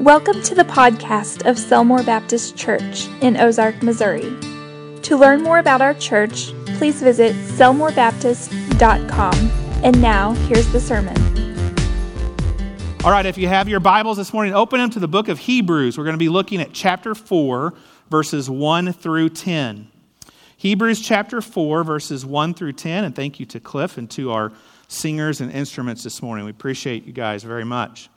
Welcome to the podcast of Selmore Baptist Church in Ozark, Missouri. To learn more about our church, please visit selmorebaptist.com. And now, here's the sermon. All right, if you have your Bibles this morning, open them to the book of Hebrews. We're going to be looking at chapter 4, verses 1 through 10. Hebrews chapter 4, verses 1 through 10. And thank you to Cliff and to our singers and instruments this morning. We appreciate you guys very much.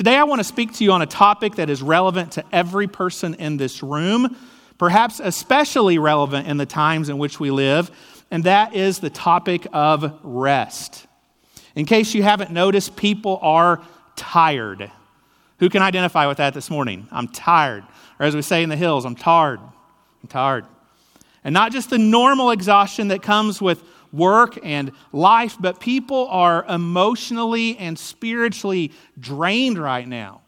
Today, I want to speak to you on a topic that is relevant to every person in this room, perhaps especially relevant in the times in which we live, and that is the topic of rest. In case you haven't noticed, people are tired. Who can identify with that this morning? I'm tired. Or as we say in the hills, I'm tired. I'm tired. And not just the normal exhaustion that comes with work and life, but people are emotionally and spiritually drained right now.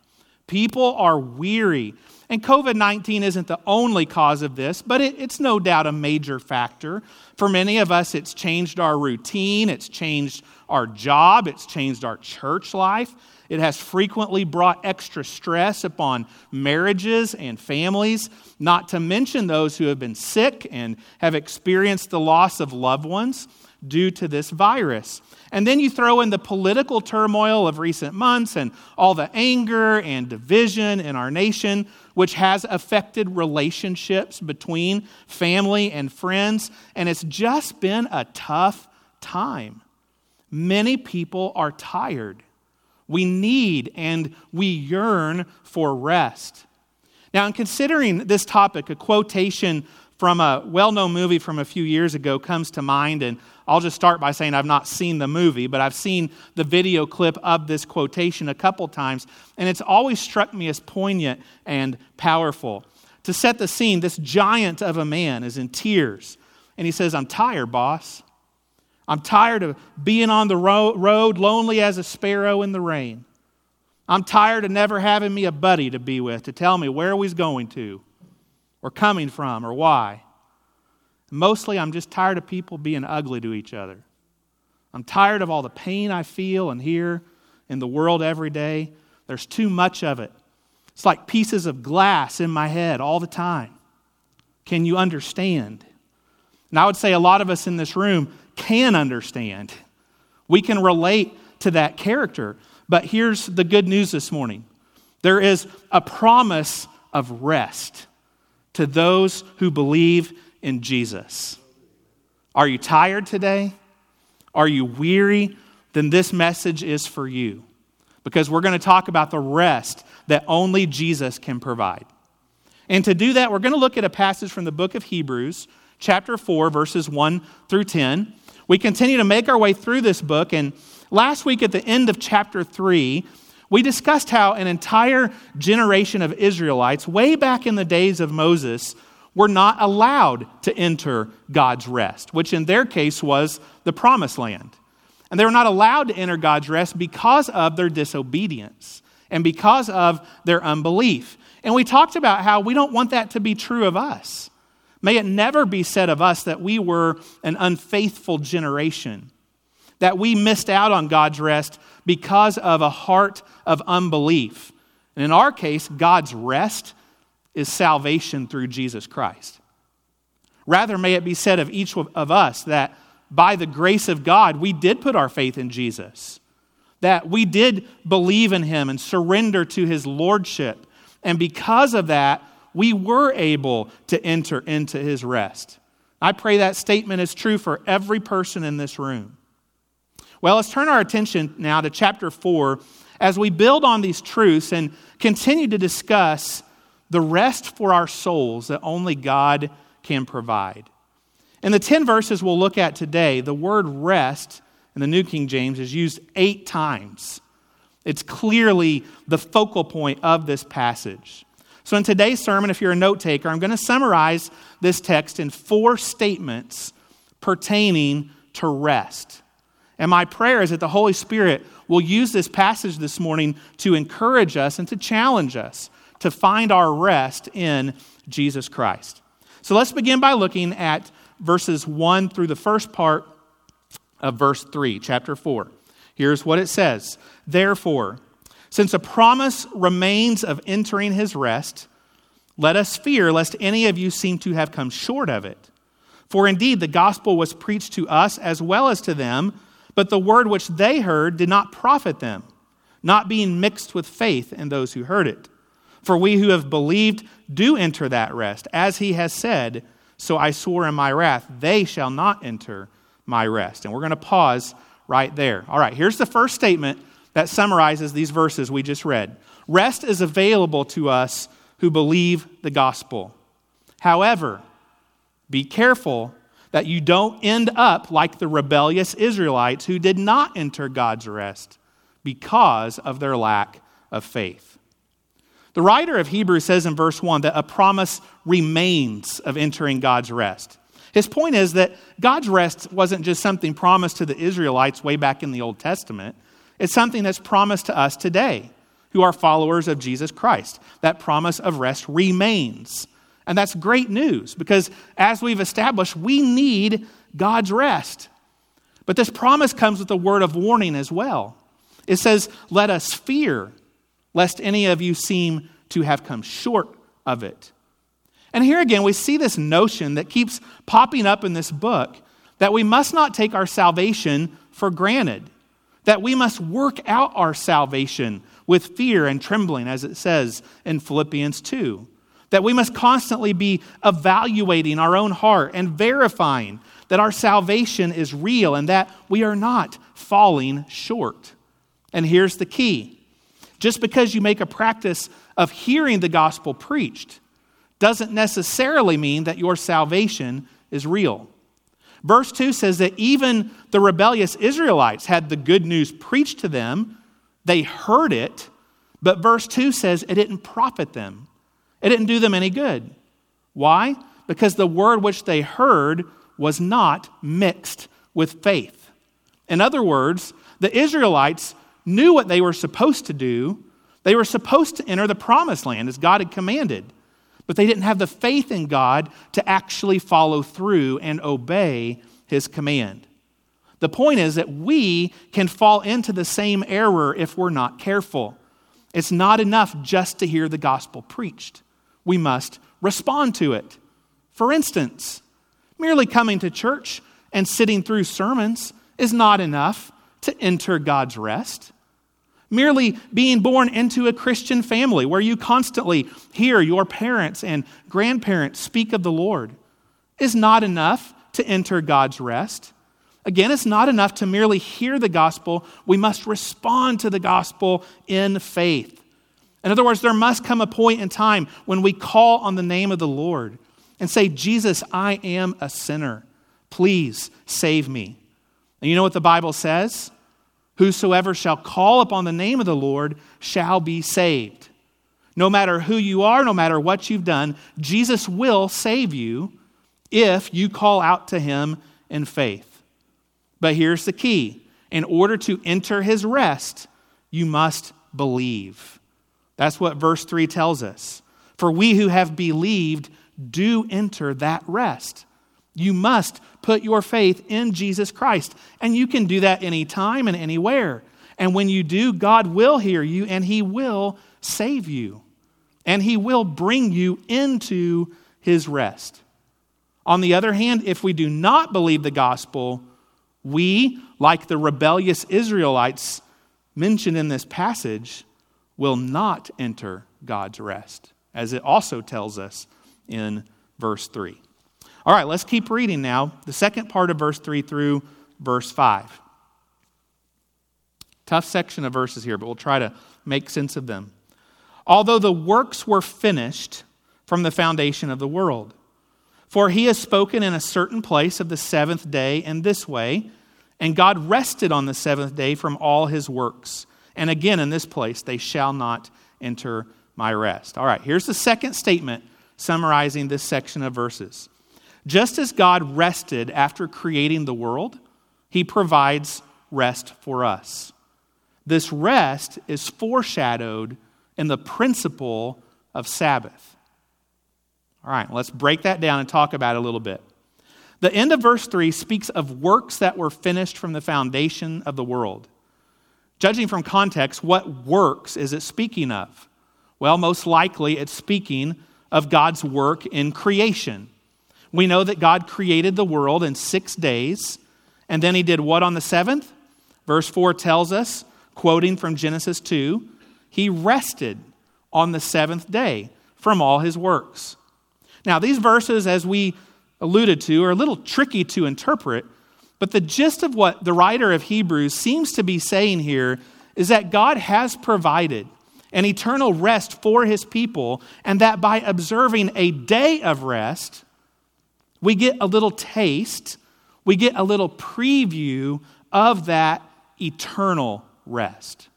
People are weary. And COVID 19 isn't the only cause of this, but it, it's no doubt a major factor. For many of us, it's changed our routine, it's changed our job, it's changed our church life. It has frequently brought extra stress upon marriages and families, not to mention those who have been sick and have experienced the loss of loved ones due to this virus. And then you throw in the political turmoil of recent months and all the anger and division in our nation, which has affected relationships between family and friends. And it's just been a tough time. Many people are tired. We need and we yearn for rest. Now, in considering this topic, a quotation from a well known movie from a few years ago comes to mind. And I'll just start by saying I've not seen the movie, but I've seen the video clip of this quotation a couple times. And it's always struck me as poignant and powerful. To set the scene, this giant of a man is in tears. And he says, I'm tired, boss. I'm tired of being on the ro- road, lonely as a sparrow in the rain. I'm tired of never having me a buddy to be with to tell me where we's going to, or coming from, or why. Mostly, I'm just tired of people being ugly to each other. I'm tired of all the pain I feel and hear in the world every day. There's too much of it. It's like pieces of glass in my head all the time. Can you understand? And I would say a lot of us in this room can understand. We can relate to that character. But here's the good news this morning there is a promise of rest to those who believe in Jesus. Are you tired today? Are you weary? Then this message is for you because we're going to talk about the rest that only Jesus can provide. And to do that, we're going to look at a passage from the book of Hebrews, chapter 4, verses 1 through 10. We continue to make our way through this book, and last week at the end of chapter 3, we discussed how an entire generation of Israelites, way back in the days of Moses, were not allowed to enter God's rest, which in their case was the promised land. And they were not allowed to enter God's rest because of their disobedience and because of their unbelief. And we talked about how we don't want that to be true of us. May it never be said of us that we were an unfaithful generation, that we missed out on God's rest because of a heart of unbelief. And in our case, God's rest is salvation through Jesus Christ. Rather, may it be said of each of us that by the grace of God, we did put our faith in Jesus, that we did believe in him and surrender to his lordship. And because of that, we were able to enter into his rest. I pray that statement is true for every person in this room. Well, let's turn our attention now to chapter 4 as we build on these truths and continue to discuss the rest for our souls that only God can provide. In the 10 verses we'll look at today, the word rest in the New King James is used eight times. It's clearly the focal point of this passage. So, in today's sermon, if you're a note taker, I'm going to summarize this text in four statements pertaining to rest. And my prayer is that the Holy Spirit will use this passage this morning to encourage us and to challenge us to find our rest in Jesus Christ. So let's begin by looking at verses 1 through the first part of verse 3, chapter 4. Here's what it says Therefore, Since a promise remains of entering his rest, let us fear lest any of you seem to have come short of it. For indeed, the gospel was preached to us as well as to them, but the word which they heard did not profit them, not being mixed with faith in those who heard it. For we who have believed do enter that rest, as he has said, So I swore in my wrath, they shall not enter my rest. And we're going to pause right there. All right, here's the first statement that summarizes these verses we just read. Rest is available to us who believe the gospel. However, be careful that you don't end up like the rebellious Israelites who did not enter God's rest because of their lack of faith. The writer of Hebrews says in verse 1 that a promise remains of entering God's rest. His point is that God's rest wasn't just something promised to the Israelites way back in the Old Testament. It's something that's promised to us today who are followers of Jesus Christ. That promise of rest remains. And that's great news because, as we've established, we need God's rest. But this promise comes with a word of warning as well. It says, Let us fear, lest any of you seem to have come short of it. And here again, we see this notion that keeps popping up in this book that we must not take our salvation for granted that we must work out our salvation with fear and trembling, as it says in Philippians 2. That we must constantly be evaluating our own heart and verifying that our salvation is real and that we are not falling short. And here's the key just because you make a practice of hearing the gospel preached doesn't necessarily mean that your salvation is real. Verse 2 says that even the rebellious Israelites had the good news preached to them. They heard it, but verse 2 says it didn't profit them. It didn't do them any good. Why? Because the word which they heard was not mixed with faith. In other words, the Israelites knew what they were supposed to do. They were supposed to enter the promised land as God had commanded but they didn't have the faith in God to actually follow through and obey his command. The point is that we can fall into the same error if we're not careful. It's not enough just to hear the gospel preached, we must respond to it. For instance, merely coming to church and sitting through sermons is not enough to enter God's rest merely being born into a Christian family where you constantly hear your parents and grandparents speak of the Lord is not enough to enter God's rest. Again, it's not enough to merely hear the gospel. We must respond to the gospel in faith. In other words, there must come a point in time when we call on the name of the Lord and say, Jesus, I am a sinner. Please save me. And you know what the Bible says? Whosoever shall call upon the name of the Lord shall be saved. No matter who you are, no matter what you've done, Jesus will save you if you call out to him in faith. But here's the key in order to enter his rest, you must believe. That's what verse 3 tells us. For we who have believed do enter that rest. You must put your faith in Jesus Christ. And you can do that anytime and anywhere. And when you do, God will hear you and He will save you. And He will bring you into His rest. On the other hand, if we do not believe the gospel, we, like the rebellious Israelites mentioned in this passage, will not enter God's rest, as it also tells us in verse 3. All right, let's keep reading now. The second part of verse 3 through verse 5. Tough section of verses here, but we'll try to make sense of them. Although the works were finished from the foundation of the world. For he has spoken in a certain place of the seventh day in this way, and God rested on the seventh day from all his works. And again, in this place, they shall not enter my rest. All right, here's the second statement summarizing this section of verses. Just as God rested after creating the world, he provides rest for us. This rest is foreshadowed in the principle of Sabbath. All right, let's break that down and talk about it a little bit. The end of verse 3 speaks of works that were finished from the foundation of the world. Judging from context, what works is it speaking of? Well, most likely it's speaking of God's work in creation. We know that God created the world in six days, and then he did what on the seventh? Verse 4 tells us, quoting from Genesis 2, he rested on the seventh day from all his works. Now, these verses, as we alluded to, are a little tricky to interpret, but the gist of what the writer of Hebrews seems to be saying here is that God has provided an eternal rest for his people, and that by observing a day of rest, we get a little taste, we get a little preview of that eternal rest.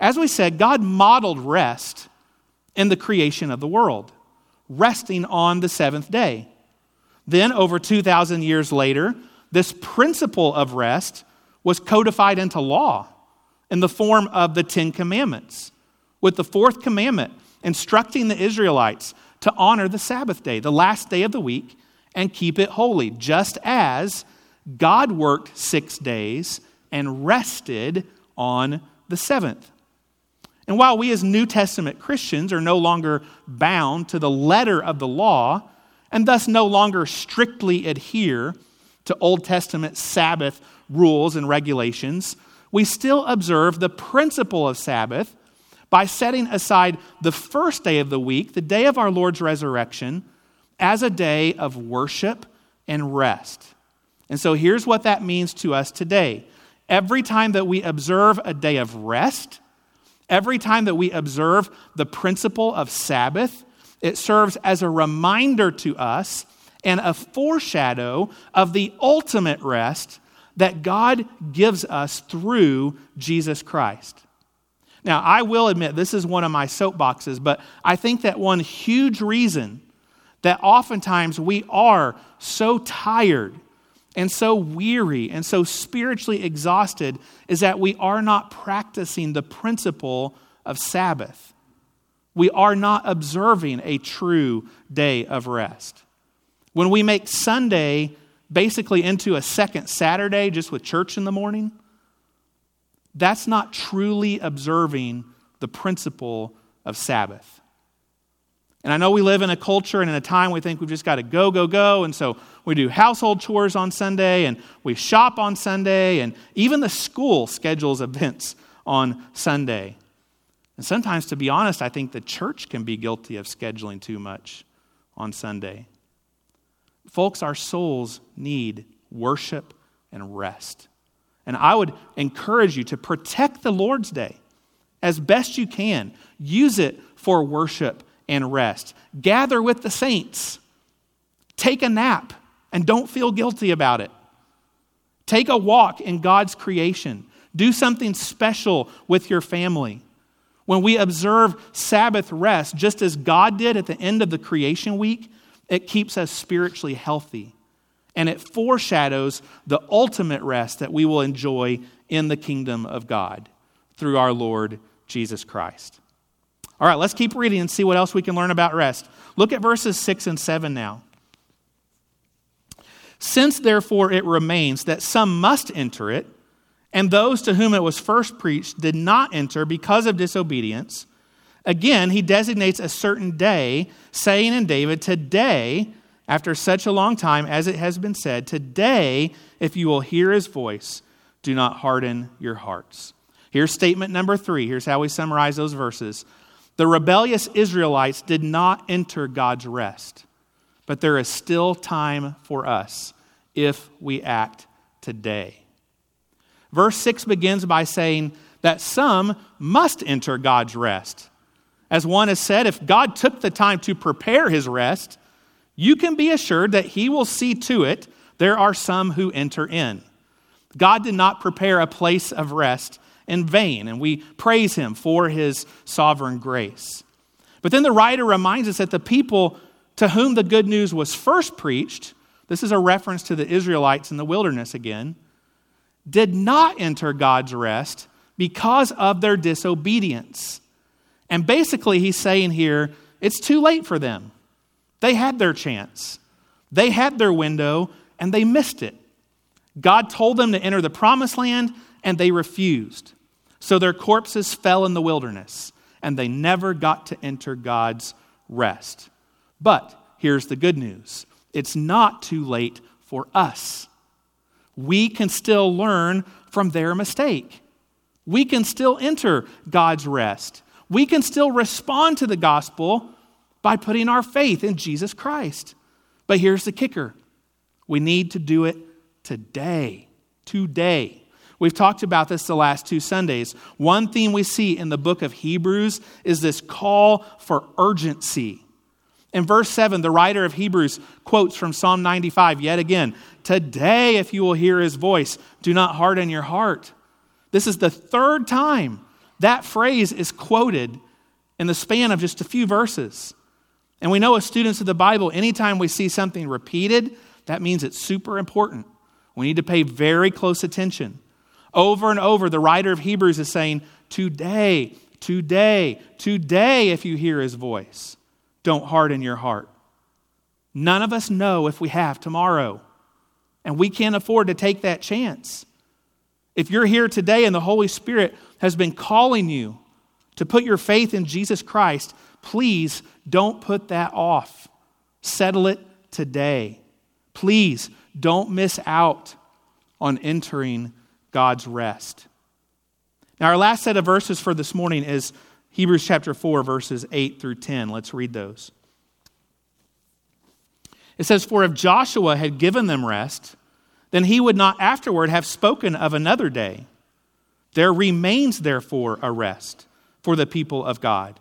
As we said, God modeled rest in the creation of the world, resting on the seventh day. Then, over 2,000 years later, this principle of rest was codified into law in the form of the Ten Commandments, with the fourth commandment instructing the Israelites to honor the Sabbath day, the last day of the week, and keep it holy, just as God worked six days and rested on the seventh. And while we as New Testament Christians are no longer bound to the letter of the law, and thus no longer strictly adhere to Old Testament Sabbath rules and regulations, we still observe the principle of Sabbath by setting aside the first day of the week, the day of our Lord's resurrection, as a day of worship and rest. And so here's what that means to us today. Every time that we observe a day of rest, Every time that we observe the principle of Sabbath, it serves as a reminder to us and a foreshadow of the ultimate rest that God gives us through Jesus Christ. Now, I will admit this is one of my soapboxes, but I think that one huge reason that oftentimes we are so tired and so weary and so spiritually exhausted is that we are not practicing the principle of Sabbath. We are not observing a true day of rest. When we make Sunday basically into a second Saturday just with church in the morning, that's not truly observing the principle of Sabbath. And I know we live in a culture and in a time we think we've just got to go, go, go. And so we do household chores on Sunday and we shop on Sunday. And even the school schedules events on Sunday. And sometimes, to be honest, I think the church can be guilty of scheduling too much on Sunday. Folks, our souls need worship and rest. And I would encourage you to protect the Lord's Day as best you can. Use it for worship and rest. Gather with the saints. Take a nap and don't feel guilty about it. Take a walk in God's creation. Do something special with your family. When we observe Sabbath rest, just as God did at the end of the creation week, it keeps us spiritually healthy. And it foreshadows the ultimate rest that we will enjoy in the kingdom of God through our Lord Jesus Christ. All right, let's keep reading and see what else we can learn about rest. Look at verses 6 and 7 now. Since therefore it remains that some must enter it, and those to whom it was first preached did not enter because of disobedience, again he designates a certain day, saying in David, Today, after such a long time as it has been said, Today, if you will hear his voice, do not harden your hearts. Here's statement number three. Here's how we summarize those verses. The rebellious Israelites did not enter God's rest, but there is still time for us if we act today. Verse 6 begins by saying that some must enter God's rest. As one has said, if God took the time to prepare his rest, you can be assured that he will see to it there are some who enter in. God did not prepare a place of rest in vain, and we praise him for his sovereign grace. But then the writer reminds us that the people to whom the good news was first preached, this is a reference to the Israelites in the wilderness again, did not enter God's rest because of their disobedience. And basically, he's saying here, it's too late for them. They had their chance, they had their window, and they missed it. God told them to enter the promised land, and they refused. So their corpses fell in the wilderness, and they never got to enter God's rest. But here's the good news it's not too late for us. We can still learn from their mistake. We can still enter God's rest. We can still respond to the gospel by putting our faith in Jesus Christ. But here's the kicker we need to do it today. Today. We've talked about this the last two Sundays. One theme we see in the book of Hebrews is this call for urgency. In verse 7, the writer of Hebrews quotes from Psalm 95 yet again Today, if you will hear his voice, do not harden your heart. This is the third time that phrase is quoted in the span of just a few verses. And we know as students of the Bible, anytime we see something repeated, that means it's super important. We need to pay very close attention. Over and over, the writer of Hebrews is saying, Today, today, today, if you hear his voice, don't harden your heart. None of us know if we have tomorrow, and we can't afford to take that chance. If you're here today and the Holy Spirit has been calling you to put your faith in Jesus Christ, please don't put that off. Settle it today. Please don't miss out on entering God's rest. Now, our last set of verses for this morning is Hebrews chapter 4, verses 8 through 10. Let's read those. It says, For if Joshua had given them rest, then he would not afterward have spoken of another day. There remains, therefore, a rest for the people of God.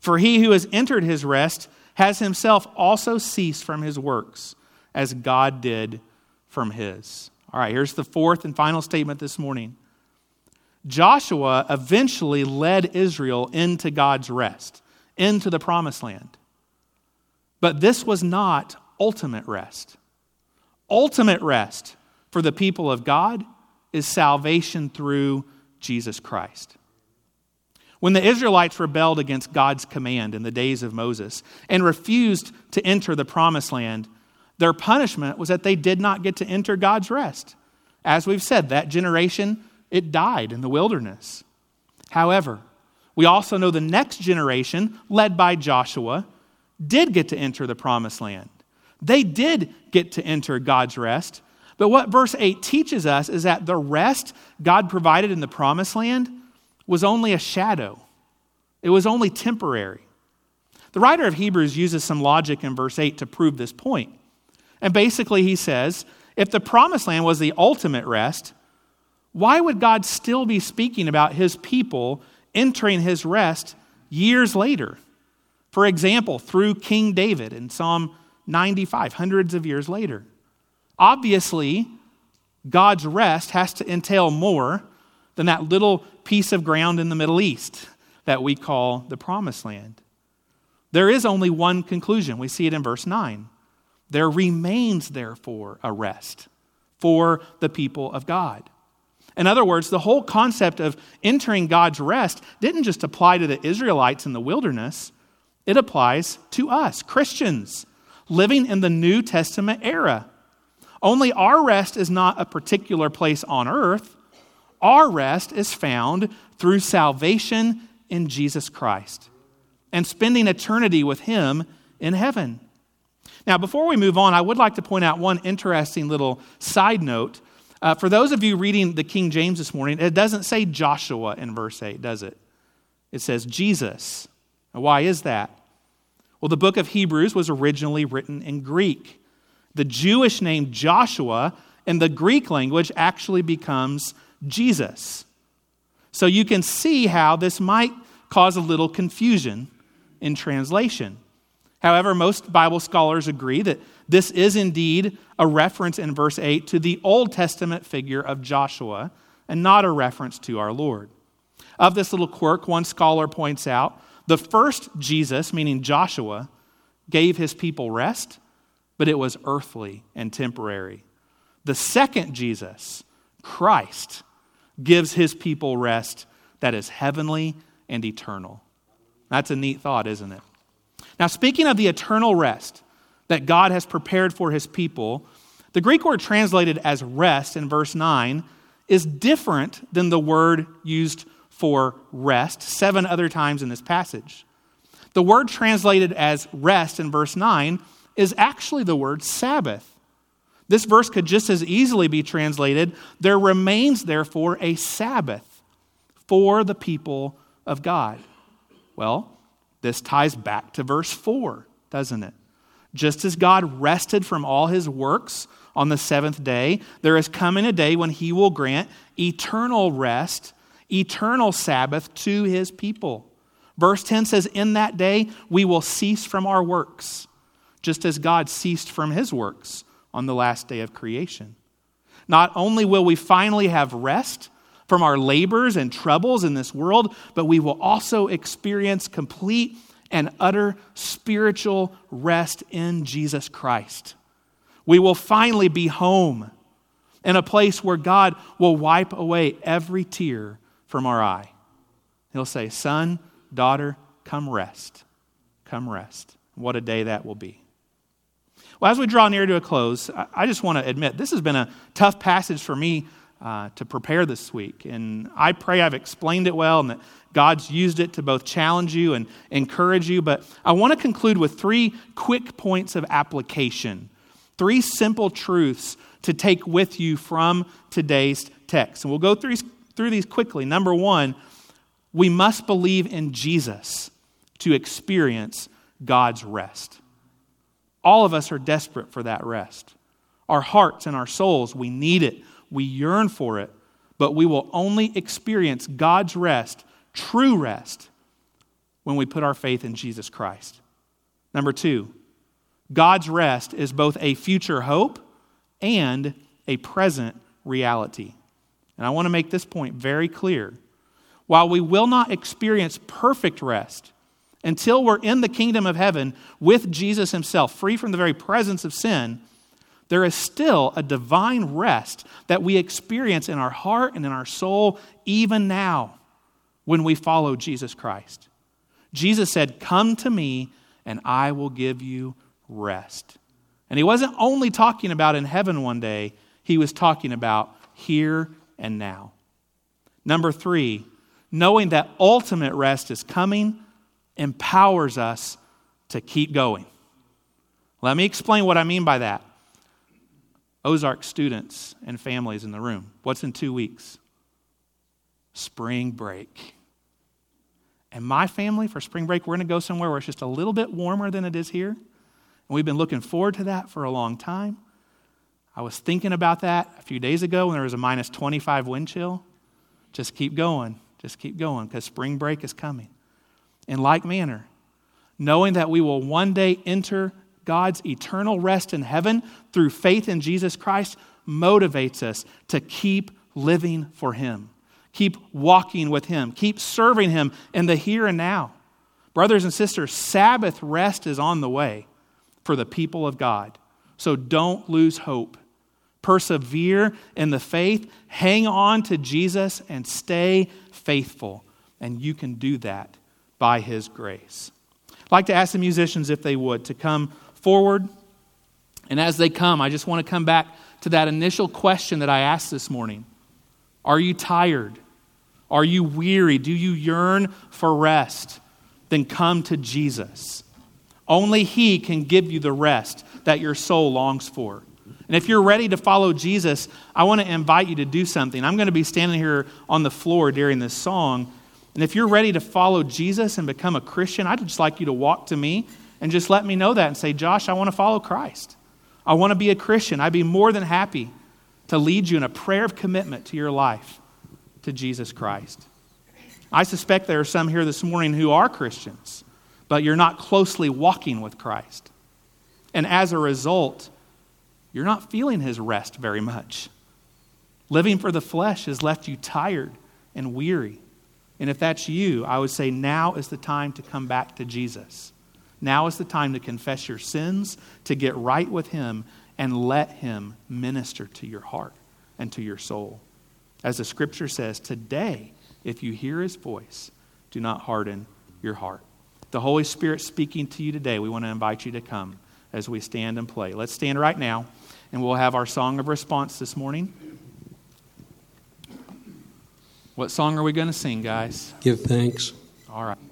For he who has entered his rest has himself also ceased from his works, as God did from his. All right, here's the fourth and final statement this morning. Joshua eventually led Israel into God's rest, into the promised land. But this was not ultimate rest. Ultimate rest for the people of God is salvation through Jesus Christ. When the Israelites rebelled against God's command in the days of Moses and refused to enter the promised land, their punishment was that they did not get to enter God's rest. As we've said, that generation, it died in the wilderness. However, we also know the next generation, led by Joshua, did get to enter the promised land. They did get to enter God's rest. But what verse 8 teaches us is that the rest God provided in the promised land was only a shadow, it was only temporary. The writer of Hebrews uses some logic in verse 8 to prove this point. And basically, he says if the promised land was the ultimate rest, why would God still be speaking about his people entering his rest years later? For example, through King David in Psalm 95, hundreds of years later. Obviously, God's rest has to entail more than that little piece of ground in the Middle East that we call the Promised Land. There is only one conclusion. We see it in verse 9. There remains, therefore, a rest for the people of God. In other words, the whole concept of entering God's rest didn't just apply to the Israelites in the wilderness, it applies to us, Christians, living in the New Testament era. Only our rest is not a particular place on earth, our rest is found through salvation in Jesus Christ and spending eternity with Him in heaven. Now, before we move on, I would like to point out one interesting little side note. Uh, for those of you reading the King James this morning, it doesn't say Joshua in verse 8, does it? It says Jesus. Now, why is that? Well, the book of Hebrews was originally written in Greek. The Jewish name Joshua in the Greek language actually becomes Jesus. So you can see how this might cause a little confusion in translation. However, most Bible scholars agree that this is indeed a reference in verse 8 to the Old Testament figure of Joshua and not a reference to our Lord. Of this little quirk, one scholar points out the first Jesus, meaning Joshua, gave his people rest, but it was earthly and temporary. The second Jesus, Christ, gives his people rest that is heavenly and eternal. That's a neat thought, isn't it? Now, speaking of the eternal rest that God has prepared for his people, the Greek word translated as rest in verse 9 is different than the word used for rest seven other times in this passage. The word translated as rest in verse 9 is actually the word Sabbath. This verse could just as easily be translated there remains, therefore, a Sabbath for the people of God. Well, this ties back to verse 4, doesn't it? Just as God rested from all his works on the seventh day, there is coming a day when he will grant eternal rest, eternal Sabbath to his people. Verse 10 says, In that day we will cease from our works, just as God ceased from his works on the last day of creation. Not only will we finally have rest from our labors and troubles in this world, but we will also experience complete and utter spiritual rest in Jesus Christ. We will finally be home in a place where God will wipe away every tear from our eye. He'll say, Son, daughter, come rest. Come rest. What a day that will be. Well, as we draw near to a close, I just want to admit this has been a tough passage for me uh, to prepare this week. And I pray I've explained it well and that God's used it to both challenge you and encourage you. But I want to conclude with three quick points of application, three simple truths to take with you from today's text. And we'll go through, through these quickly. Number one, we must believe in Jesus to experience God's rest. All of us are desperate for that rest. Our hearts and our souls, we need it, we yearn for it, but we will only experience God's rest, true rest, when we put our faith in Jesus Christ. Number two, God's rest is both a future hope and a present reality. And I want to make this point very clear. While we will not experience perfect rest, until we're in the kingdom of heaven with Jesus himself, free from the very presence of sin, there is still a divine rest that we experience in our heart and in our soul even now when we follow Jesus Christ. Jesus said, Come to me and I will give you rest. And he wasn't only talking about in heaven one day, he was talking about here and now. Number three, knowing that ultimate rest is coming empowers us to keep going. Let me explain what I mean by that. Ozark students and families in the room. What's in two weeks? Spring break. And my family, for spring break, we're going to go somewhere where it's just a little bit warmer than it is here. And we've been looking forward to that for a long time. I was thinking about that a few days ago when there was a minus 25 wind chill. Just keep going. Just keep going because spring break is coming in like manner, knowing that we will one day enter God's eternal rest in heaven through faith in Jesus Christ, motivates us to keep living for Him, keep walking with Him, keep serving Him in the here and now. Brothers and sisters, Sabbath rest is on the way for the people of God. So don't lose hope. Persevere in the faith, hang on to Jesus, and stay faithful. And you can do that by His grace. I'd like to ask the musicians, if they would, to come forward. And as they come, I just want to come back to that initial question that I asked this morning Are you tired? Are you weary? Do you yearn for rest? Then come to Jesus. Only He can give you the rest that your soul longs for. And if you're ready to follow Jesus, I want to invite you to do something. I'm going to be standing here on the floor during this song. And if you're ready to follow Jesus and become a Christian, I'd just like you to walk to me and just let me know that and say, Josh, I want to follow Christ. I want to be a Christian. I'd be more than happy to lead you in a prayer of commitment to your life to Jesus Christ. I suspect there are some here this morning who are Christians, but you're not closely walking with Christ. And as a result, you're not feeling his rest very much. Living for the flesh has left you tired and weary. And if that's you, I would say now is the time to come back to Jesus. Now is the time to confess your sins, to get right with Him, and let Him minister to your heart and to your soul. As the scripture says, today, if you hear His voice, do not harden your heart. The Holy Spirit speaking to you today, we want to invite you to come as we stand and play. Let's stand right now, and we'll have our song of response this morning. What song are we going to sing, guys? Give thanks. All right.